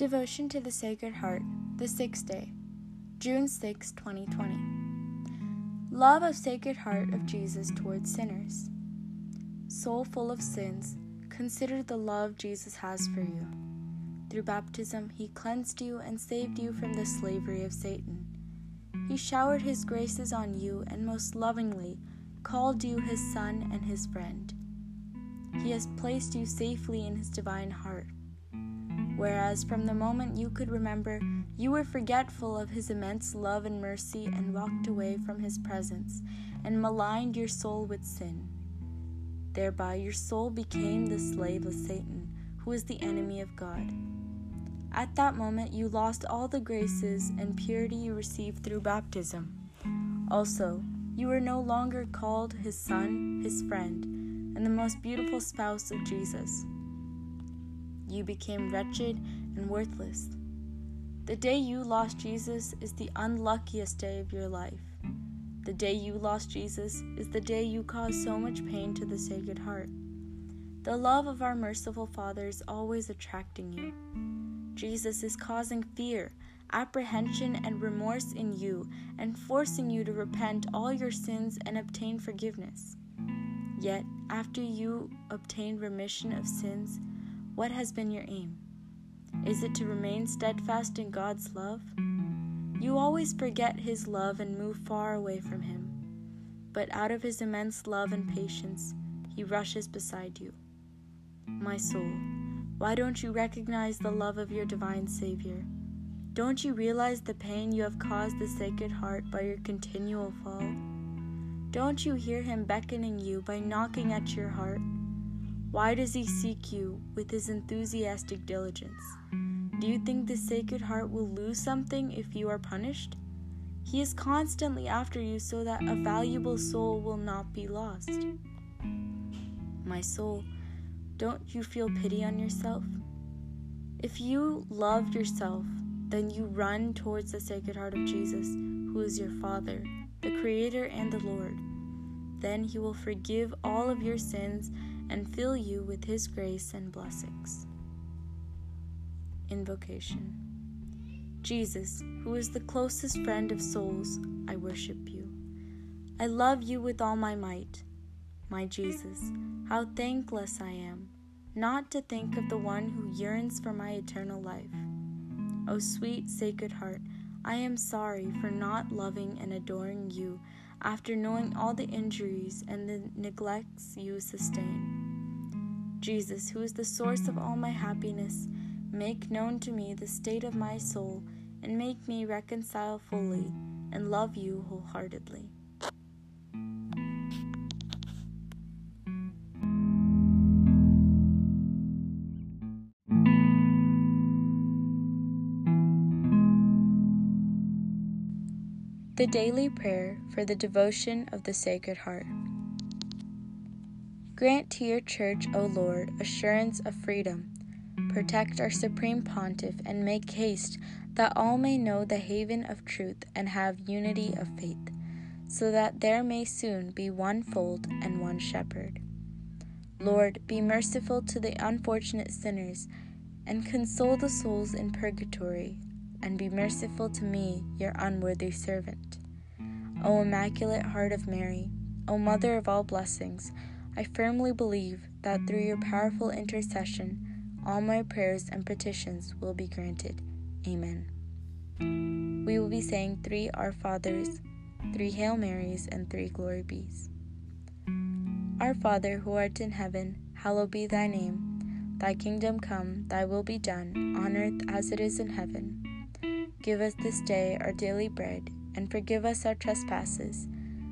Devotion to the Sacred Heart, the sixth day, June 6, 2020. Love of Sacred Heart of Jesus towards sinners. Soul full of sins, consider the love Jesus has for you. Through baptism, he cleansed you and saved you from the slavery of Satan. He showered his graces on you and most lovingly called you his son and his friend. He has placed you safely in his divine heart whereas from the moment you could remember, you were forgetful of his immense love and mercy and walked away from his presence and maligned your soul with sin. Thereby, your soul became the slave of Satan, who is the enemy of God. At that moment, you lost all the graces and purity you received through baptism. Also, you were no longer called his son, his friend, and the most beautiful spouse of Jesus you became wretched and worthless. The day you lost Jesus is the unluckiest day of your life. The day you lost Jesus is the day you caused so much pain to the Sacred Heart. The love of our merciful Father is always attracting you. Jesus is causing fear, apprehension, and remorse in you and forcing you to repent all your sins and obtain forgiveness. Yet, after you obtain remission of sins, what has been your aim? Is it to remain steadfast in God's love? You always forget His love and move far away from Him. But out of His immense love and patience, He rushes beside you. My soul, why don't you recognize the love of your divine Savior? Don't you realize the pain you have caused the Sacred Heart by your continual fall? Don't you hear Him beckoning you by knocking at your heart? Why does he seek you with his enthusiastic diligence? Do you think the Sacred Heart will lose something if you are punished? He is constantly after you so that a valuable soul will not be lost. My soul, don't you feel pity on yourself? If you love yourself, then you run towards the Sacred Heart of Jesus, who is your Father, the Creator and the Lord. Then he will forgive all of your sins and fill you with His grace and blessings. Invocation Jesus, who is the closest friend of souls, I worship you. I love you with all my might. My Jesus, how thankless I am, not to think of the one who yearns for my eternal life. O sweet Sacred Heart, I am sorry for not loving and adoring you after knowing all the injuries and the neglects you sustain. Jesus, who is the source of all my happiness, make known to me the state of my soul and make me reconcile fully and love you wholeheartedly. The Daily Prayer for the Devotion of the Sacred Heart. Grant to your church, O Lord, assurance of freedom. Protect our Supreme Pontiff and make haste that all may know the haven of truth and have unity of faith, so that there may soon be one fold and one shepherd. Lord, be merciful to the unfortunate sinners and console the souls in purgatory, and be merciful to me, your unworthy servant. O Immaculate Heart of Mary, O Mother of all blessings, I firmly believe that through your powerful intercession, all my prayers and petitions will be granted. Amen. We will be saying three Our Fathers, three Hail Marys, and three Glory Bees. Our Father, who art in heaven, hallowed be thy name. Thy kingdom come, thy will be done, on earth as it is in heaven. Give us this day our daily bread, and forgive us our trespasses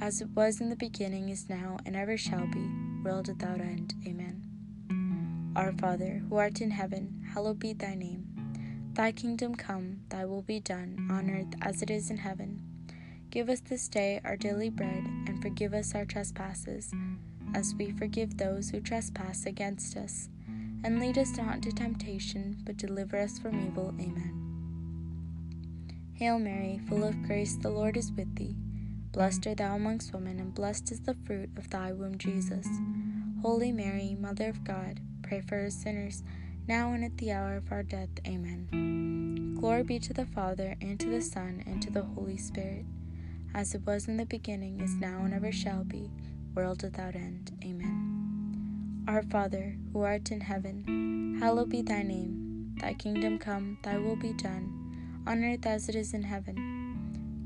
as it was in the beginning, is now, and ever shall be, world without end. Amen. Our Father, who art in heaven, hallowed be thy name. Thy kingdom come, thy will be done, on earth as it is in heaven. Give us this day our daily bread, and forgive us our trespasses, as we forgive those who trespass against us. And lead us not into temptation, but deliver us from evil. Amen. Hail Mary, full of grace, the Lord is with thee. Blessed art thou amongst women, and blessed is the fruit of thy womb, Jesus. Holy Mary, Mother of God, pray for us sinners now and at the hour of our death. Amen. Glory be to the Father, and to the Son, and to the Holy Spirit, as it was in the beginning, is now, and ever shall be, world without end. Amen. Our Father, who art in heaven, hallowed be thy name. Thy kingdom come, thy will be done, on earth as it is in heaven.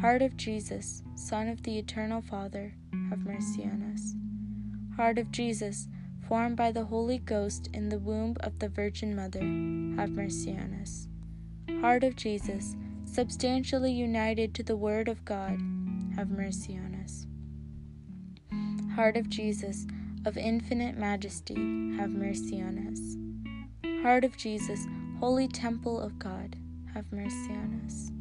Heart of Jesus, Son of the Eternal Father, have mercy on us. Heart of Jesus, formed by the Holy Ghost in the womb of the Virgin Mother, have mercy on us. Heart of Jesus, substantially united to the Word of God, have mercy on us. Heart of Jesus, of infinite majesty, have mercy on us. Heart of Jesus, holy temple of God, have mercy on us.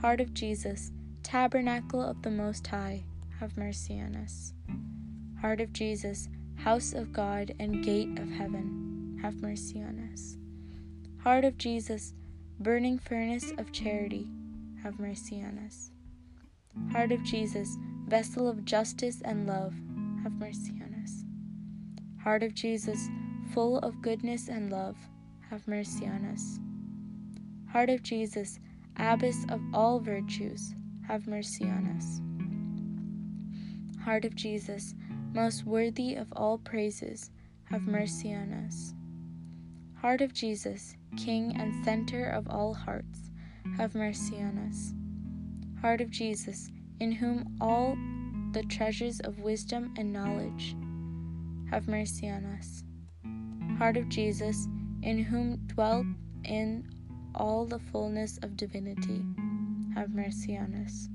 Heart of Jesus, tabernacle of the Most High, have mercy on us. Heart of Jesus, House of God and Gate of Heaven, have mercy on us. Heart of Jesus, burning furnace of charity, have mercy on us. Heart of Jesus, vessel of justice and love, have mercy on us. Heart of Jesus, full of goodness and love, have mercy on us. Heart of Jesus, abbess of all virtues, have mercy on us. Heart of Jesus, most worthy of all praises, have mercy on us. Heart of Jesus, King and center of all hearts, have mercy on us. Heart of Jesus, in whom all the treasures of wisdom and knowledge, have mercy on us. Heart of Jesus, in whom dwelt in all the fullness of divinity, have mercy on us.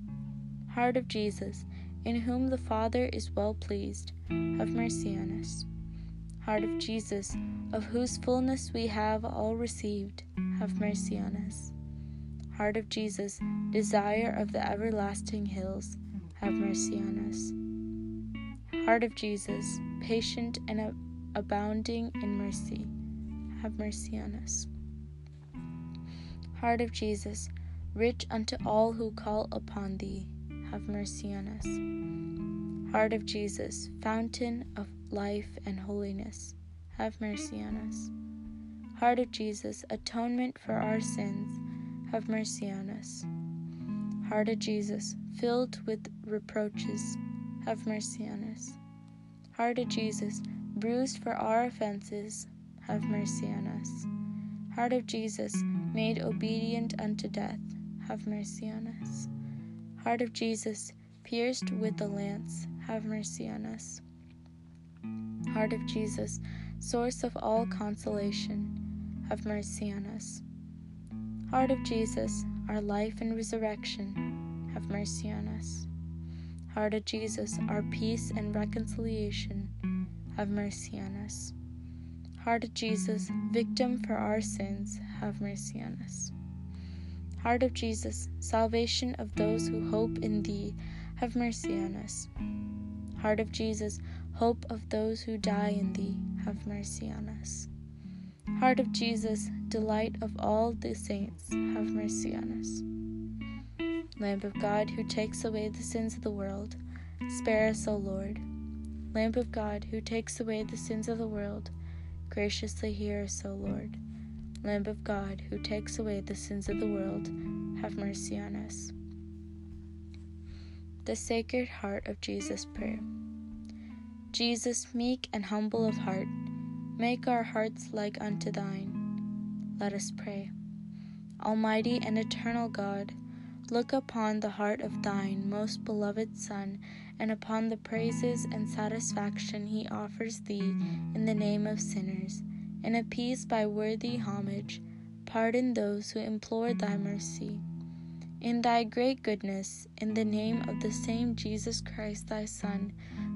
Heart of Jesus, in whom the Father is well pleased, have mercy on us. Heart of Jesus, of whose fullness we have all received, have mercy on us. Heart of Jesus, desire of the everlasting hills, have mercy on us. Heart of Jesus, patient and abounding in mercy, have mercy on us. Heart of Jesus, rich unto all who call upon thee, have mercy on us. Heart of Jesus, fountain of life and holiness, have mercy on us. Heart of Jesus, atonement for our sins, have mercy on us. Heart of Jesus, filled with reproaches, have mercy on us. Heart of Jesus, bruised for our offenses, have mercy on us. Heart of Jesus, made obedient unto death, have mercy on us. Heart of Jesus, pierced with the lance, have mercy on us. Heart of Jesus, source of all consolation, have mercy on us. Heart of Jesus, our life and resurrection, have mercy on us. Heart of Jesus, our peace and reconciliation, have mercy on us. Heart of Jesus, victim for our sins, have mercy on us. Heart of Jesus, salvation of those who hope in Thee, have mercy on us. Heart of Jesus, hope of those who die in Thee, have mercy on us. Heart of Jesus, delight of all the saints, have mercy on us. Lamb of God, who takes away the sins of the world, spare us, O Lord. Lamb of God, who takes away the sins of the world, graciously hear us, O Lord. Lamb of God, who takes away the sins of the world, have mercy on us. The Sacred Heart of Jesus Prayer. Jesus, meek and humble of heart, make our hearts like unto thine. Let us pray. Almighty and eternal God, look upon the heart of thine most beloved Son, and upon the praises and satisfaction he offers thee in the name of sinners, and appease by worthy homage, pardon those who implore thy mercy. In thy great goodness, in the name of the same Jesus Christ thy Son,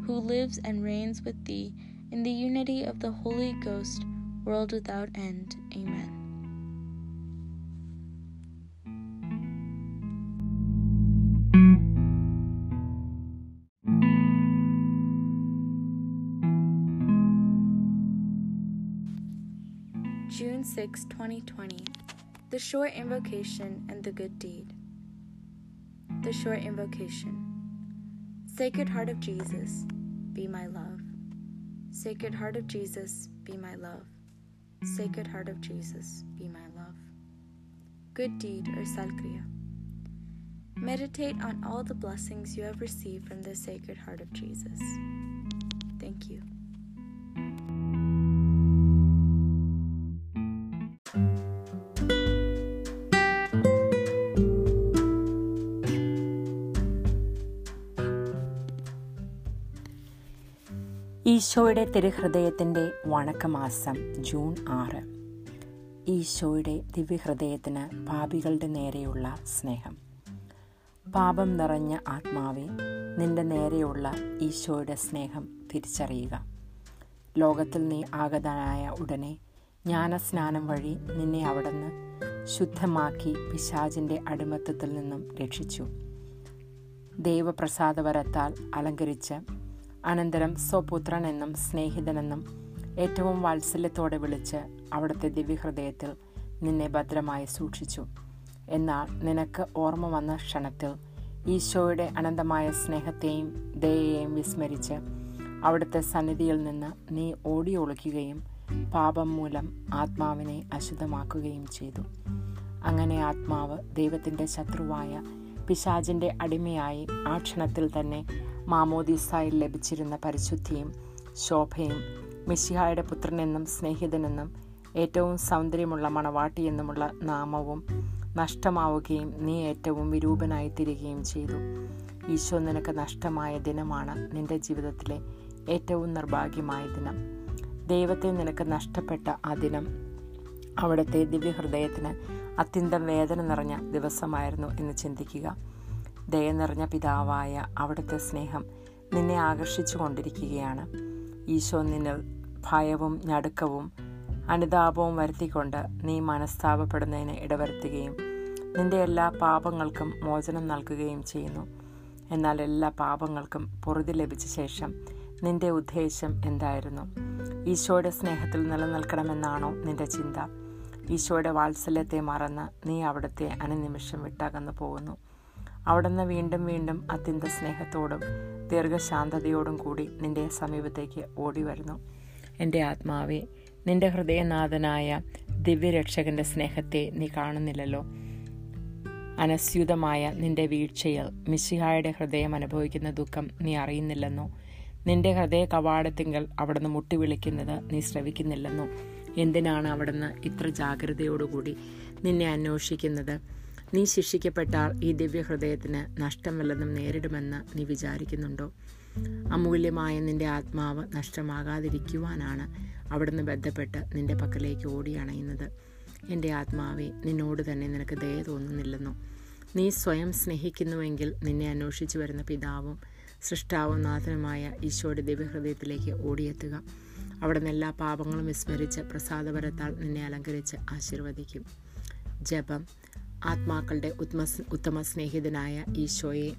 who lives and reigns with thee, in the unity of the Holy Ghost, world without end. Amen. 6, 2020. The Short Invocation and the Good Deed. The Short Invocation. Sacred Heart of Jesus, be my love. Sacred Heart of Jesus, be my love. Sacred Heart of Jesus, be my love. Good Deed or Salkriya. Meditate on all the blessings you have received from the Sacred Heart of Jesus. Thank you. ഈശോയുടെ തിരുഹൃദയത്തിന്റെ വണക്കമാസം June ആറ്. ഈശോയുടെ ദിവ്യഹൃദയത്തിന് പാപികളുടെ നേരെയുള്ള സ്നേഹം. പാപം നിറഞ്ഞ ആത്മാവെ നിന്റെ നേരെയുള്ള ഈശോയുടെ സ്നേഹം തിരിച്ചറിയുക. ലോകത്തിൽ നീ ആഗതനായ ഉടനെ ജ്ഞാനസ്നാനം വഴി നിന്നെ അവിടുന്ന് ശുദ്ധമാക്കി പിശാചിന്റെ അടിമത്തത്തിൽ നിന്നും രക്ഷിച്ചു. ദൈവപ്രസാദവരത്താൽ അലങ്കരിച്ച് അനന്തരം സ്വപുത്രൻ എന്നും സ്നേഹിതനെന്നും ഏറ്റവും വാത്സല്യത്തോടെ വിളിച്ച് അവിടുത്തെ ദിവ്യഹൃദയത്തിൽ നിന്നെ ഭദ്രമായി സൂക്ഷിച്ചു. എന്നാൽ നിനക്ക് ഓർമ്മ വന്ന ക്ഷണത്തിൽ ഈശോയുടെ അനന്തമായ സ്നേഹത്തെയും ദയയെയും വിസ്മരിച്ച് അവിടുത്തെ സന്നിധിയിൽ നിന്ന് നീ ഓടി ഒളിക്കുകയും പാപം മൂലം ആത്മാവിനെ അശുദ്ധമാക്കുകയും ചെയ്തു. അങ്ങനെ ആത്മാവ് ദൈവത്തിന്റെ ശത്രുവായ പിശാചിന്റെ അടിമയായി ആ ക്ഷണത്തിൽ തന്നെ മാമോദീസായിൽ ലഭിച്ചിരുന്ന പരിശുദ്ധിയും ശോഭയും മിശിഹായുടെ പുത്രനെന്നും സ്നേഹിതനെന്നും ഏറ്റവും സൗന്ദര്യമുള്ള മണവാട്ടിയെന്നുമുള്ള നാമവും നഷ്ടമാവുകയും നീ ഏറ്റവും വിരൂപനായി തീരുകയും ചെയ്തു. ഈശോ നിനക്ക് നഷ്ടമായ ദിനമാണ് നിന്റെ ജീവിതത്തിലെ ഏറ്റവും നിർഭാഗ്യമായ ദിനം. ദൈവത്തെ നിനക്ക് നഷ്ടപ്പെട്ട ആ ദിനം അവിടുത്തെ ദിവ്യഹൃദയത്തിന് അത്യന്തം വേദന നിറഞ്ഞ ദിവസമായിരുന്നു എന്ന് ചിന്തിക്കുക. ദയ നിറഞ്ഞ പിതാവായ അവിടുത്തെ സ്നേഹം നിന്നെ ആകർഷിച്ചു കൊണ്ടിരിക്കുകയാണ് ഈശോ നിന്നിൽ ഭയവും ഞടുക്കവും അനുതാപവും വരുത്തിക്കൊണ്ട് നീ മനസ്താപപ്പെടുന്നതിന് ഇടവരുത്തുകയും നിന്റെ എല്ലാ പാപങ്ങൾക്കും മോചനം നൽകുകയും ചെയ്യുന്നു. എന്നാൽ എല്ലാ പാപങ്ങൾക്കും പൊറുതി ലഭിച്ച ശേഷം നിന്റെ ഉദ്ദേശം എന്തായിരുന്നു? ഈശോയുടെ സ്നേഹത്തിൽ നിലനിൽക്കണമെന്നാണോ നിന്റെ ചിന്ത? ഈശോയുടെ വാത്സല്യത്തെ മറന്ന് നീ അവിടുത്തെ അനുനിമിഷം വിട്ടകന്നു പോകുന്നു അവിടുന്ന് വീണ്ടും വീണ്ടും അത്യന്ത സ്നേഹത്തോടും ദീർഘശാന്തതയോടും കൂടി നിന്റെ സമീപത്തേക്ക് ഓടി വരുന്നു എന്റെ ആത്മാവെ നിന്റെ ഹൃദയനാഥനായ ദിവ്യരക്ഷകന്റെ സ്നേഹത്തെ നീ കാണുന്നില്ലല്ലോ. അനസ്യൂതമായ നിന്റെ വീഴ്ചയിൽ മിശിഹായുടെ ഹൃദയം അനുഭവിക്കുന്ന ദുഃഖം നീ അറിയുന്നില്ലെന്നോ? നിന്റെ ഹൃദയ കവാടത്തിങ്കൽ അവിടുന്ന് മുട്ടി വിളിക്കുന്നത് നീ ശ്രവിക്കുന്നില്ലെന്നോ? എന്തിനാണ് അവിടുന്ന് ഇത്ര ജാഗ്രതയോടുകൂടി നിന്നെ അന്വേഷിക്കുന്നത്? നീ ശിക്ഷിക്കപ്പെട്ടാൽ ഈ ദിവ്യഹൃദയത്തിന് നഷ്ടം വല്ലതും നേരിടുമെന്ന് നീ വിചാരിക്കുന്നുണ്ടോ? അമൂല്യമായ നിന്റെ ആത്മാവ് നഷ്ടമാകാതിരിക്കുവാനാണ് അവിടുന്ന് ബന്ധപ്പെട്ട് നിന്റെ പക്കലേക്ക് ഓടി അണയുന്നത് എന്റെ ആത്മാവെ നിന്നോട് തന്നെ നിനക്ക് ദയ തോന്നുന്നില്ലെന്നു? നീ സ്വയം സ്നേഹിക്കുന്നുവെങ്കിൽ നിന്നെ അന്വേഷിച്ചു വരുന്ന പിതാവും സൃഷ്ടാവും നാഥനുമായ ഈശോയുടെ ദിവ്യഹൃദയത്തിലേക്ക് ഓടിയെത്തുക. അവിടെ നിന്ന് എല്ലാ പാപങ്ങളും വിസ്മരിച്ച് പ്രസാദപരത്താൽ നിന്നെ അലങ്കരിച്ച് ആശീർവദിക്കും. ജപം ആത്മാക്കളുടെ ഉത്മ ഉത്തമ സ്നേഹിതനായ ഈശോയെ.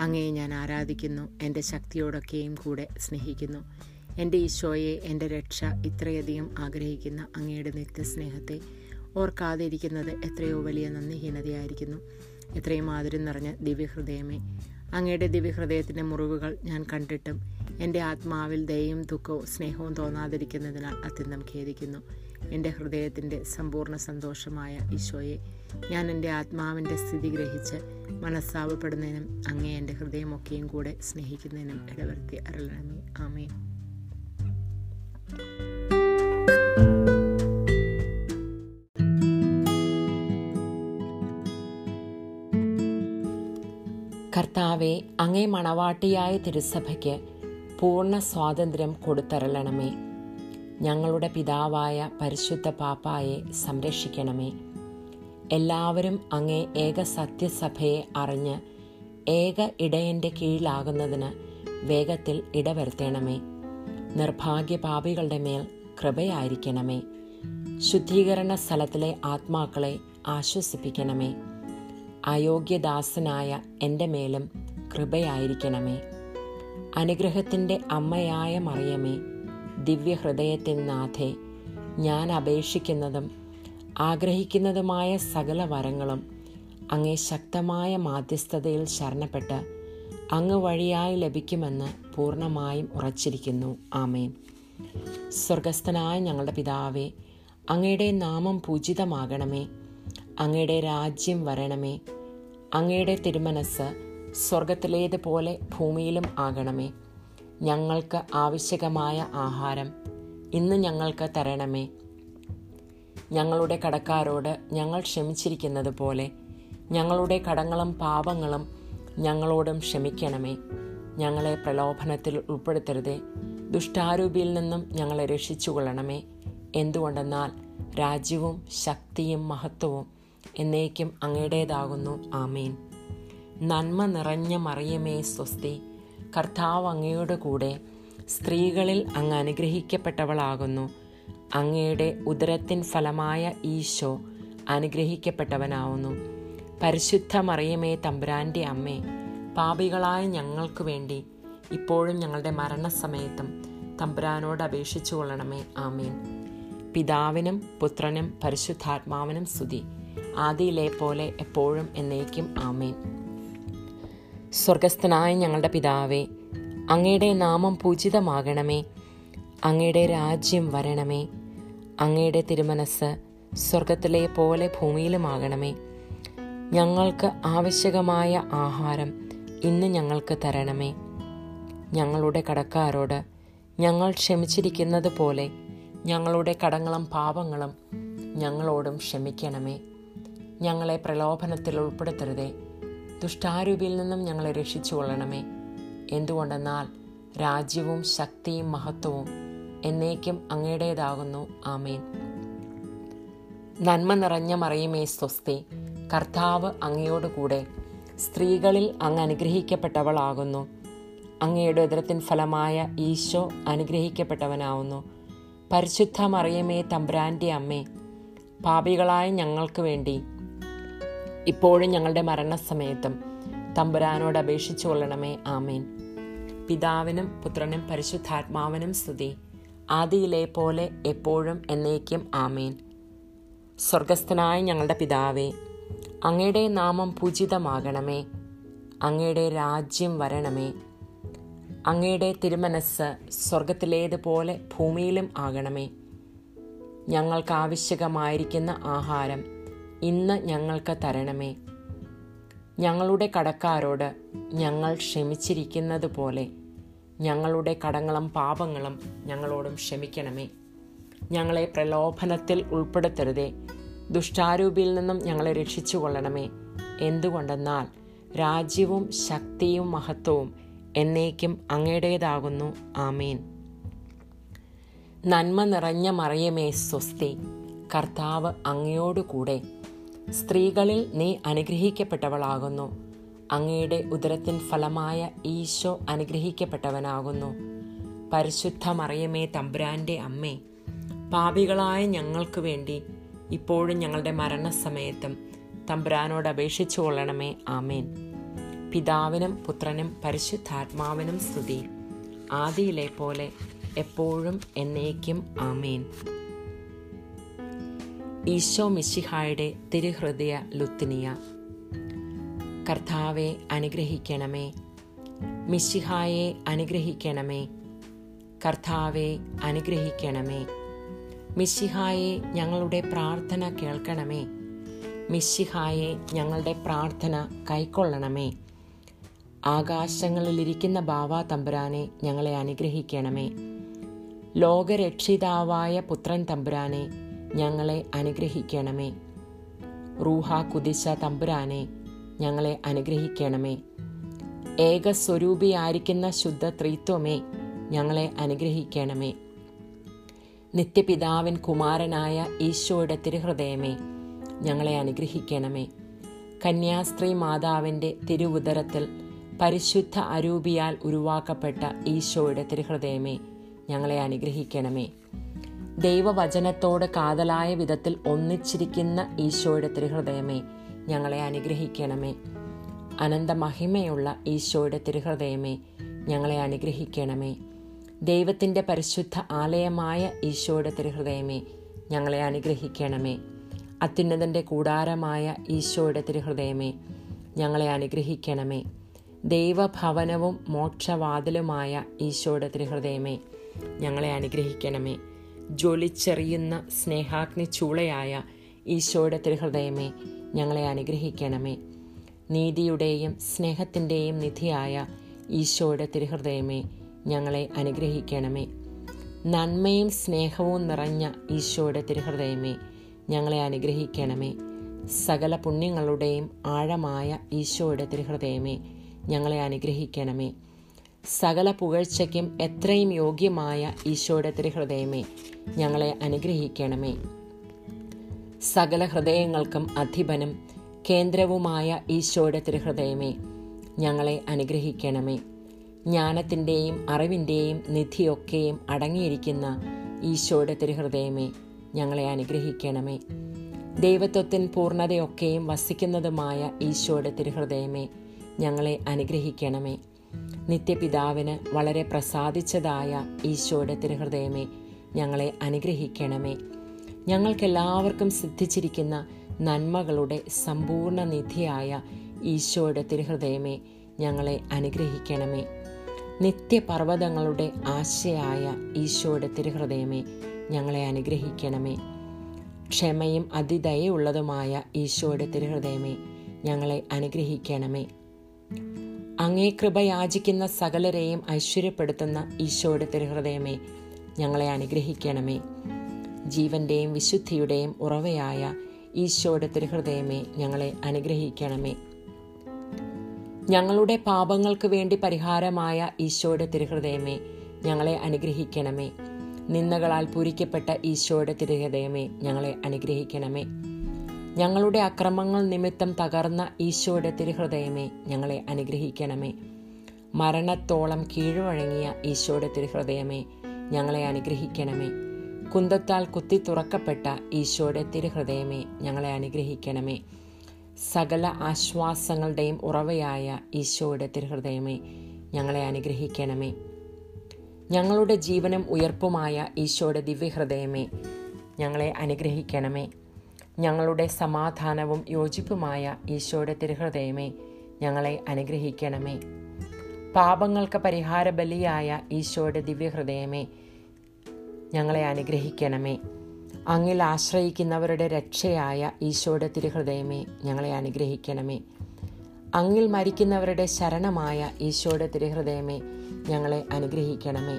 അങ്ങയെ ഞാൻ ആരാധിക്കുന്നു എന്റെ ശക്തിയോടൊക്കെയും കൂടെ സ്നേഹിക്കുന്നു. എന്റെ ഈശോയെ എന്റെ രക്ഷ ഇത്രയധികം ആഗ്രഹിക്കുന്ന അങ്ങയുടെ നിത്യസ്നേഹത്തെ ഓർക്കാതിരിക്കുന്നത് എത്രയോ വലിയ നന്ദിഹീനതയായിരിക്കുന്നു. എത്രയും ആദരം നിറഞ്ഞ ദിവ്യഹൃദയമേ അങ്ങയുടെ ദിവ്യഹൃദയത്തിന്റെ മുറിവുകൾ ഞാൻ കണ്ടിട്ടും എന്റെ ആത്മാവിൽ ദയയും ദുഃഖവും സ്നേഹവും തോന്നാതിരിക്കുന്നതിനാൽ അത്യന്തം ഖേദിക്കുന്നു. എന്റെ ഹൃദയത്തിന്റെ സമ്പൂർണ സന്തോഷമായ ഈശോയെ ഞാൻ എന്റെ ആത്മാവിന്റെ സ്ഥിതി ഗ്രഹിച്ച് മനസ്സാവപ്പെടുന്നതിനും അങ്ങേ എന്റെ ഹൃദയമൊക്കെയും കൂടെ സ്നേഹിക്കുന്നതിനും ഇടവരുത്തി അരളണമേ. ആമേ കർത്താവെ അങ്ങേ മണവാട്ടിയായ തിരുസഭയ്ക്ക് പൂർണ സ്വാതന്ത്ര്യം കൊടുത്തരളണമേ. ഞങ്ങളുടെ പിതാവായ പരിശുദ്ധ പാപ്പായെ സംരക്ഷിക്കണമേ. എല്ലാവരും അങ്ങേ ഏക സത്യസഭയെ അറിഞ്ഞ് ഏക ഇടയന്റെ കീഴിലാകുന്നതിന് വേഗത്തിൽ ഇടവരുത്തണമേ. നിർഭാഗ്യ പാപികളുടെ മേൽ കൃപയായിരിക്കണമേ. ശുദ്ധീകരണ സ്ഥലത്തിലെ ആത്മാക്കളെ ആശ്വസിപ്പിക്കണമേ. അയോഗ്യദാസനായ എന്റെ മേലും കൃപയായിരിക്കണമേ. അനുഗ്രഹത്തിന്റെ അമ്മയായ മറിയമേ ദിവ്യഹൃദയത്തിൻ നാഥേ ഞാൻ അപേക്ഷിക്കുന്നതും ആഗ്രഹിക്കുന്നതുമായ സകല വരങ്ങളും അങ്ങേ ശക്തമായ മാധ്യസ്ഥതയിൽ ശരണപ്പെട്ട് അങ്ങ് വഴിയായി ലഭിക്കുമെന്ന് പൂർണമായും ഉറച്ചിരിക്കുന്നു. ആമേൻ. സ്വർഗസ്ഥനായ ഞങ്ങളുടെ പിതാവേ അങ്ങയുടെ നാമം പൂജിതമാകണമേ. അങ്ങയുടെ രാജ്യം വരണമേ. അങ്ങയുടെ തിരുമനസ് സ്വർഗത്തിലേതുപോലെ ഭൂമിയിലും ആകണമേ. ഞങ്ങൾക്ക് ആവശ്യകമായ ആഹാരം ഇന്ന് ഞങ്ങൾക്ക് തരണമേ. ഞങ്ങളുടെ കടക്കാരോട് ഞങ്ങൾ ക്ഷമിച്ചിരിക്കുന്നത് പോലെ ഞങ്ങളുടെ കടങ്ങളും പാപങ്ങളും ഞങ്ങളോടും ക്ഷമിക്കണമേ. ഞങ്ങളെ പ്രലോഭനത്തിൽ ഉൾപ്പെടുത്തരുതേ. ദുഷ്ടാരൂപിയിൽ നിന്നും ഞങ്ങളെ രക്ഷിച്ചുകൊള്ളണമേ. എന്തുകൊണ്ടെന്നാൽ രാജ്യവും ശക്തിയും മഹത്വവും എന്നേക്കും അങ്ങയുടേതാകുന്നു. ആമേൻ. നന്മ നിറഞ്ഞ മറിയമേ സ്വസ്തി. കർത്താവ് അങ്ങയുടെ കൂടെ സ്ത്രീകളിൽ അങ്ങ് അനുഗ്രഹിക്കപ്പെട്ടവളാകുന്നു. അങ്ങയുടെ ഉദരത്തിൻ ഫലമായ ഈശോ അനുഗ്രഹിക്കപ്പെട്ടവനാവുന്നു. പരിശുദ്ധ മറിയമേ തമ്പുരാന്റെ അമ്മേ പാപികളായ ഞങ്ങൾക്ക് വേണ്ടി ഇപ്പോഴും ഞങ്ങളുടെ മരണസമയത്തും തമ്പുരാനോട് അപേക്ഷിച്ചു കൊള്ളണമേ. ആമേൻ. പിതാവിനും പുത്രനും പരിശുദ്ധാത്മാവിനും സ്തുതി. ആദിയിലെ പോലെ എപ്പോഴും എന്നേക്കും ആമേൻ. സ്വർഗസ്ഥനായ ഞങ്ങളുടെ പിതാവേ അങ്ങയുടെ നാമം പൂജിതമാകണമേ. അങ്ങയുടെ രാജ്യം വരണമേ. അങ്ങയുടെ തിരുമനസ് സ്വർഗത്തിലെ പോലെ ഭൂമിയിലുമാകണമേ. ഞങ്ങൾക്ക് ആവശ്യകമായ ആഹാരം ഇന്ന് ഞങ്ങൾക്ക് തരണമേ. ഞങ്ങളുടെ കടക്കാരോട് ഞങ്ങൾ ക്ഷമിച്ചിരിക്കുന്നത് പോലെ ഞങ്ങളുടെ കടങ്ങളും പാപങ്ങളും ഞങ്ങളോടും ക്ഷമിക്കണമേ. ഞങ്ങളെ പ്രലോഭനത്തിൽ ഉൾപ്പെടുത്തരുതേ. ദുഷ്ടാരൂപിയിൽ നിന്നും ഞങ്ങളെ രക്ഷിച്ചു കൊള്ളണമേ എന്തുകൊണ്ടെന്നാൽ രാജ്യവും ശക്തിയും മഹത്വവും എന്നേക്കും അങ്ങയുടേതാകുന്നു. ആമേൻ. നന്മ നിറഞ്ഞ മറിയുമേ സ്വസ്തി. കർത്താവ് അങ്ങയോടുകൂടെ. സ്ത്രീകളിൽ അങ്ങ് അനുഗ്രഹിക്കപ്പെട്ടവളാകുന്നു. അങ്ങയുടെ ഉദരത്തിൻ ഫലമായ ഈശോ അനുഗ്രഹിക്കപ്പെട്ടവനാവുന്നു. പരിശുദ്ധ മറിയമേ തമ്പ്രാന്റെ അമ്മേ പാപികളായ ഞങ്ങൾക്ക് വേണ്ടി. ഇപ്പോഴും ഞങ്ങളുടെ മരണസമയത്തും തമ്പുരാനോട് അപേക്ഷിച്ചു കൊള്ളണമേ ആമേൻ. പിതാവിനും പുത്രനും പരിശുദ്ധാത്മാവിനും സ്തുതി. ആദിയിലെ പോലെ എപ്പോഴും എന്നേക്കും ആമേൻ. സ്വർഗസ്ഥനായ ഞങ്ങളുടെ പിതാവേ അങ്ങയുടെ നാമം പൂജിതമാകണമേ. അങ്ങയുടെ രാജ്യം വരണമേ. അങ്ങയുടെ തിരുമനസ് സ്വർഗത്തിലേതുപോലെ ഭൂമിയിലും ആകണമേ. ഞങ്ങൾക്ക് ആവശ്യകമായിരിക്കുന്ന ആഹാരം ഇന്ന് ഞങ്ങൾക്ക് തരണമേ. ഞങ്ങളുടെ കടക്കാരോട് ഞങ്ങൾ ക്ഷമിച്ചിരിക്കുന്നത് പോലെ ഞങ്ങളുടെ കടങ്ങളും പാപങ്ങളും ഞങ്ങളോടും ക്ഷമിക്കണമേ. ഞങ്ങളെ പ്രലോഭനത്തിൽ ഉൾപ്പെടുത്തരുതേ. ദുഷ്ടാരൂപിയിൽ നിന്നും ഞങ്ങളെ രക്ഷിച്ചു കൊള്ളണമേ എന്തുകൊണ്ടെന്നാൽ രാജ്യവും ശക്തിയും മഹത്വവും എന്നേക്കും അങ്ങയുടേതാകുന്നു. ആമേൻ. നന്മ നിറഞ്ഞ മറിയമേ സ്വസ്തി. കർത്താവ് അങ്ങയോടുകൂടെ. സ്ത്രീകളിൽ നീ അനുഗ്രഹിക്കപ്പെട്ടവളാകുന്നു. അങ്ങയുടെ ഉദരത്തിൻ ഫലമായ ഈശോ അനുഗ്രഹിക്കപ്പെട്ടവനാകുന്നു. പരിശുദ്ധ മറിയമേ തമ്പുരാന്റെ അമ്മേ പാപികളായ ഞങ്ങൾക്ക് വേണ്ടി ഇപ്പോഴും ഞങ്ങളുടെ മരണസമയത്തും തമ്പുരാനോട് അപേക്ഷിച്ചു കൊള്ളണമേ. ആമേൻ. പിതാവിനും പുത്രനും പരിശുദ്ധാത്മാവിനും സ്തുതി. ആദിയിലെ പോലെ എപ്പോഴും എന്നേക്കും ആമേൻ. ഈശോ മിശിഹായുടെ തിരുഹൃദയ ലുത്തിനിയ. കർത്താവെ അനുഗ്രഹിക്കണമേ. മിശിഹായെ അനുഗ്രഹിക്കണമേ. കർത്താവെ അനുഗ്രഹിക്കണമേ. മിശിഹായെ ഞങ്ങളുടെ പ്രാർത്ഥന കേൾക്കണമേ. മിശിഹായെ ഞങ്ങളുടെ പ്രാർത്ഥന കൈക്കൊള്ളണമേ. ആകാശങ്ങളിലിരിക്കുന്ന ബാവാ തമ്പുരാനെ ഞങ്ങളെ അനുഗ്രഹിക്കണമേ. ലോകരക്ഷിതാവായ പുത്രൻ തമ്പുരാനെ ഞങ്ങളെ അനുഗ്രഹിക്കണമേ. റൂഹ കുതിശ തമ്പുരാനെ ഞങ്ങളെ അനുഗ്രഹിക്കണമേ. ഏകസ്വരൂപിയായിരിക്കുന്ന ശുദ്ധ ത്രിത്വമേ ഞങ്ങളെ അനുഗ്രഹിക്കണമേ. നിത്യപിതാവിൻ കുമാരനായ ഈശോയുടെ തിരുഹൃദയമേ ഞങ്ങളെ അനുഗ്രഹിക്കണമേ. കന്യാസ്ത്രീ മാതാവിന്റെ തിരുവുദരത്തിൽ പരിശുദ്ധ അരൂപിയാൽ ഉരുവാക്കപ്പെട്ട ഈശോയുടെ തിരുഹൃദയമേ ഞങ്ങളെ അനുഗ്രഹിക്കണമേ. ദൈവവചനത്തോട് കാതലായ വിധത്തിൽ ഒന്നിച്ചിരിക്കുന്ന ഈശോയുടെ തിരുഹൃദയമേ ഞങ്ങളെ അനുഗ്രഹിക്കണമേ. അനന്തമഹിമയുള്ള ഈശോയുടെ തിരുഹൃദയമേ ഞങ്ങളെ അനുഗ്രഹിക്കണമേ. ദൈവത്തിന്റെ പരിശുദ്ധ ആലയമായ ഈശോയുടെ തിരുഹൃദയമേ ഞങ്ങളെ അനുഗ്രഹിക്കണമേ. അത്യുന്നതന്റെ കൂടാരമായ ഈശോയുടെ തിരുഹൃദയമേ ഞങ്ങളെ അനുഗ്രഹിക്കണമേ. ദൈവഭവനവും മോക്ഷവാതിലുമായ ഈശോയുടെ തിരുഹൃദയമേ ഞങ്ങളെ അനുഗ്രഹിക്കണമേ. ജ്വലിച്ചെറിയുന്ന സ്നേഹാഗ്നി ചൂളയായ ഈശോയുടെ തിരുഹൃദയമേ ഞങ്ങളെ അനുഗ്രഹിക്കണമേ. നീതിയുടെയും സ്നേഹത്തിന്റെയും നിധിയായ ഈശോയുടെ തിരുഹൃദയമേ ഞങ്ങളെ അനുഗ്രഹിക്കണമേ. നന്മയും സ്നേഹവും നിറഞ്ഞ ഈശോയുടെ തിരുഹൃദയമേ ഞങ്ങളെ അനുഗ്രഹിക്കണമേ. സകല പുണ്യങ്ങളുടെയും ആഴമായ ഈശോയുടെ തിരുഹൃദയമേ ഞങ്ങളെ അനുഗ്രഹിക്കണമേ. സകല പുകഴ്ചയ്ക്കും എത്രയും യോഗ്യമായ ഈശോയുടെ തിരുഹൃദയമേ ഞങ്ങളെ അനുഗ്രഹിക്കണമേ. സകല ഹൃദയങ്ങൾക്കും അധിപനും കേന്ദ്രവുമായ ഈശോയുടെ തിരുഹൃദയമേ ഞങ്ങളെ അനുഗ്രഹിക്കണമേ. ജ്ഞാനത്തിന്റെയും അറിവിന്റെയും നിധിയൊക്കെയും അടങ്ങിയിരിക്കുന്ന ഈശോയുടെ തിരുഹൃദയമേ ഞങ്ങളെ അനുഗ്രഹിക്കണമേ. ദൈവത്വത്തിൻ പൂർണതയൊക്കെയും വസിക്കുന്നതുമായ ഈശോയുടെ തിരുഹൃദയമേ ഞങ്ങളെ അനുഗ്രഹിക്കണമേ. നിത്യപിതാവിന് വളരെ പ്രസാദിച്ചതായ ഈശോയുടെ തിരുഹൃദയമേ ഞങ്ങളെ അനുഗ്രഹിക്കണമേ. ഞങ്ങൾക്കെല്ലാവർക്കും സിദ്ധിച്ചിരിക്കുന്ന നന്മകളുടെ സമ്പൂർണ നിധിയായ ഈശോയുടെ തിരുഹൃദയമേ ഞങ്ങളെ അനുഗ്രഹിക്കണമേ. നിത്യപർവതങ്ങളുടെ ആശയായ ഈശോയുടെ തിരുഹൃദയമേ ഞങ്ങളെ അനുഗ്രഹിക്കണമേ. ക്ഷമയും അതിദയുള്ളതുമായ ഈശോയുടെ തിരുഹൃദയമേ ഞങ്ങളെ അനുഗ്രഹിക്കണമേ. അങ്ങേ കൃപ യാചിക്കുന്ന സകലരെയും ഐശ്വര്യപ്പെടുത്തുന്ന ഈശോയുടെ തിരുഹൃദയമേ ഞങ്ങളെ അനുഗ്രഹിക്കണമേ. ജീവന്റെയും വിശുദ്ധിയുടെയും ഉറവയായ ഈശോയുടെ തിരുഹൃദയമേ ഞങ്ങളെ അനുഗ്രഹിക്കണമേ. ഞങ്ങളുടെ പാപങ്ങൾക്ക് വേണ്ടി പരിഹാരമായ ഈശോയുടെ തിരുഹൃദയമേ ഞങ്ങളെ അനുഗ്രഹിക്കണമേ. നിന്ദകളാൽ പൂരിക്കപ്പെട്ട ഈശോയുടെ തിരുഹൃദയമേ ഞങ്ങളെ അനുഗ്രഹിക്കണമേ. ഞങ്ങളുടെ അക്രമങ്ങൾ നിമിത്തം തകർന്ന ഈശോയുടെ തിരുഹൃദയമേ ഞങ്ങളെ അനുഗ്രഹിക്കണമേ. മരണത്തോളം കീഴ്വഴങ്ങിയ ഈശോയുടെ തിരുഹൃദയമേ ഞങ്ങളെ അനുഗ്രഹിക്കണമേ. കുന്തത്താൽ കുത്തി തുറക്കപ്പെട്ട ഈശോയുടെ തിരുഹൃദയമേ ഞങ്ങളെ അനുഗ്രഹിക്കണമേ. സകല ആശ്വാസങ്ങളുടെയും ഉറവയായ ഈശോയുടെ തിരുഹൃദയമേ ഞങ്ങളെ അനുഗ്രഹിക്കണമേ. ഞങ്ങളുടെ ജീവനും ഉയർപ്പുമായ ഈശോയുടെ ദിവ്യഹൃദയമേ ഞങ്ങളെ അനുഗ്രഹിക്കണമേ. ഞങ്ങളുടെ സമാധാനവും യോജിപ്പുമായ ഈശോയുടെ തിരുഹൃദയമേ ഞങ്ങളെ അനുഗ്രഹിക്കണമേ. പാപങ്ങൾക്ക് പരിഹാര ബലിയായ ഈശോയുടെ ദിവ്യഹൃദയമേ ഞങ്ങളെ അനുഗ്രഹിക്കണമേ. അങ്ങിൽ ആശ്രയിക്കുന്നവരുടെ രക്ഷയായ ഈശോയുടെ തിരുഹൃദയമേ ഞങ്ങളെ അനുഗ്രഹിക്കണമേ. അങ്ങിൽ മരിക്കുന്നവരുടെ ശരണമായ ഈശോയുടെ തിരുഹൃദയമേ ഞങ്ങളെ അനുഗ്രഹിക്കണമേ.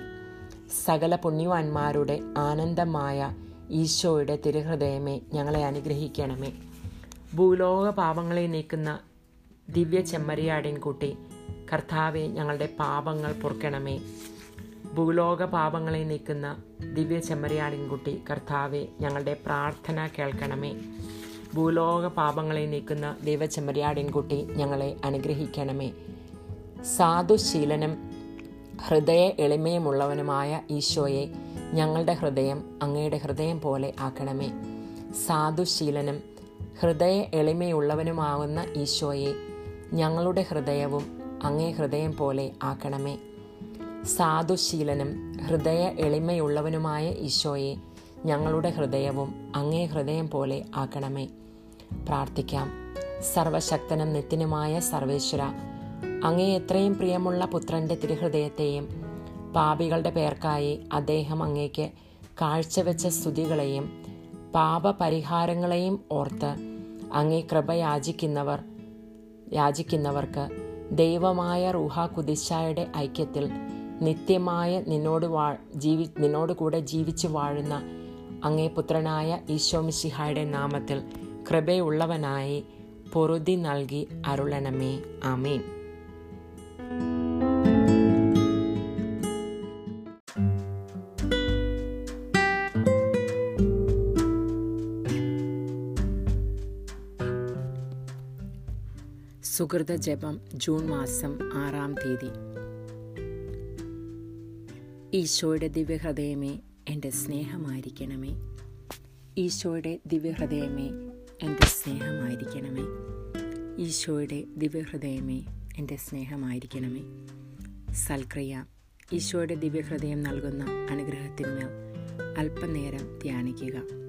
സകല പുണ്യവാന്മാരുടെ ആനന്ദമായ ഈശോയുടെ തിരുഹൃദയമേ ഞങ്ങളെ അനുഗ്രഹിക്കണമേ. ഭൂലോക പാപങ്ങളെ നീക്കുന്ന ദിവ്യ ചെമ്മരിയാടിൻകുട്ടി കർത്താവെ ഞങ്ങളുടെ പാപങ്ങൾ പൊറുക്കണമേ. ഭൂലോക പാപങ്ങളെ നീക്കുന്ന ദിവ്യ ചെമ്മരിയാടിൻകുട്ടി കർത്താവെ ഞങ്ങളുടെ പ്രാർത്ഥന കേൾക്കണമേ. ഭൂലോക പാപങ്ങളെ നീക്കുന്ന ദൈവ ചെമ്മരിയാടിൻകുട്ടി ഞങ്ങളെ അനുഗ്രഹിക്കണമേ. സാധുശീലനും ഹൃദയ എളിമയുമുള്ളവനുമായ ഈശോയെ ഞങ്ങളുടെ ഹൃദയം അങ്ങയുടെ ഹൃദയം പോലെ ആക്കണമേ. സാധുശീലനും ഹൃദയ എളിമയുള്ളവനുമാകുന്ന ഈശോയെ ഞങ്ങളുടെ ഹൃദയവും അങ്ങേ ഹൃദയം പോലെ ആക്കണമേ. സാധുശീലനും ഹൃദയ എളിമയുള്ളവനുമായ ഈശോയെ ഞങ്ങളുടെ ഹൃദയവും അങ്ങേ ഹൃദയം പോലെ ആക്കണമേ. പ്രാർത്ഥിക്കാം. സർവശക്തനും നിത്യനുമായ സർവേശ്വര അങ്ങേ എത്രയും പ്രിയമുള്ള പുത്രന്റെ തിരുഹൃദയത്തെയും പാപികളുടെ പേർക്കായി അദ്ദേഹം അങ്ങേക്ക് കാഴ്ചവെച്ച സ്തുതികളെയും പാപപരിഹാരങ്ങളെയും ഓർത്ത് അങ്ങേ കൃപ യാചിക്കുന്നവർ യാചിക്കുന്നവർക്ക് ദൈവമായ റൂഹ കുതിശായുടെ ഐക്യത്തിൽ നിത്യമായ നിന്നോട് വാ ജീവി നിന്നോട് കൂടെ ജീവിച്ച് വാഴുന്ന അങ്ങേ പുത്രനായ ഈശോ ഈശോമിശിഹായുടെ നാമത്തിൽ കൃപയുള്ളവനായി പൊറുതി നൽകി അരുളണമേ. ആമേൻ. സുഹൃത ജപം ജൂൺ മാസം ആറാം തീയതി. ഈശോയുടെ ദിവ്യഹൃദയമേ എന്റെ സ്നേഹമായിരിക്കണമേ. ഈശോയുടെ ദിവ്യഹൃദയമേ എന്റെ സ്നേഹമായിരിക്കണമേ. ഈശോയുടെ ദിവ്യഹൃദയമേ എന്റെ സ്നേഹമായിരിക്കണമേ. സൽക്രിയ ഈശോയുടെ ദിവ്യഹൃദയം നൽകുന്ന അനുഗ്രഹത്തിന്മേൽ അല്പനേരം ധ്യാനിക്കുക.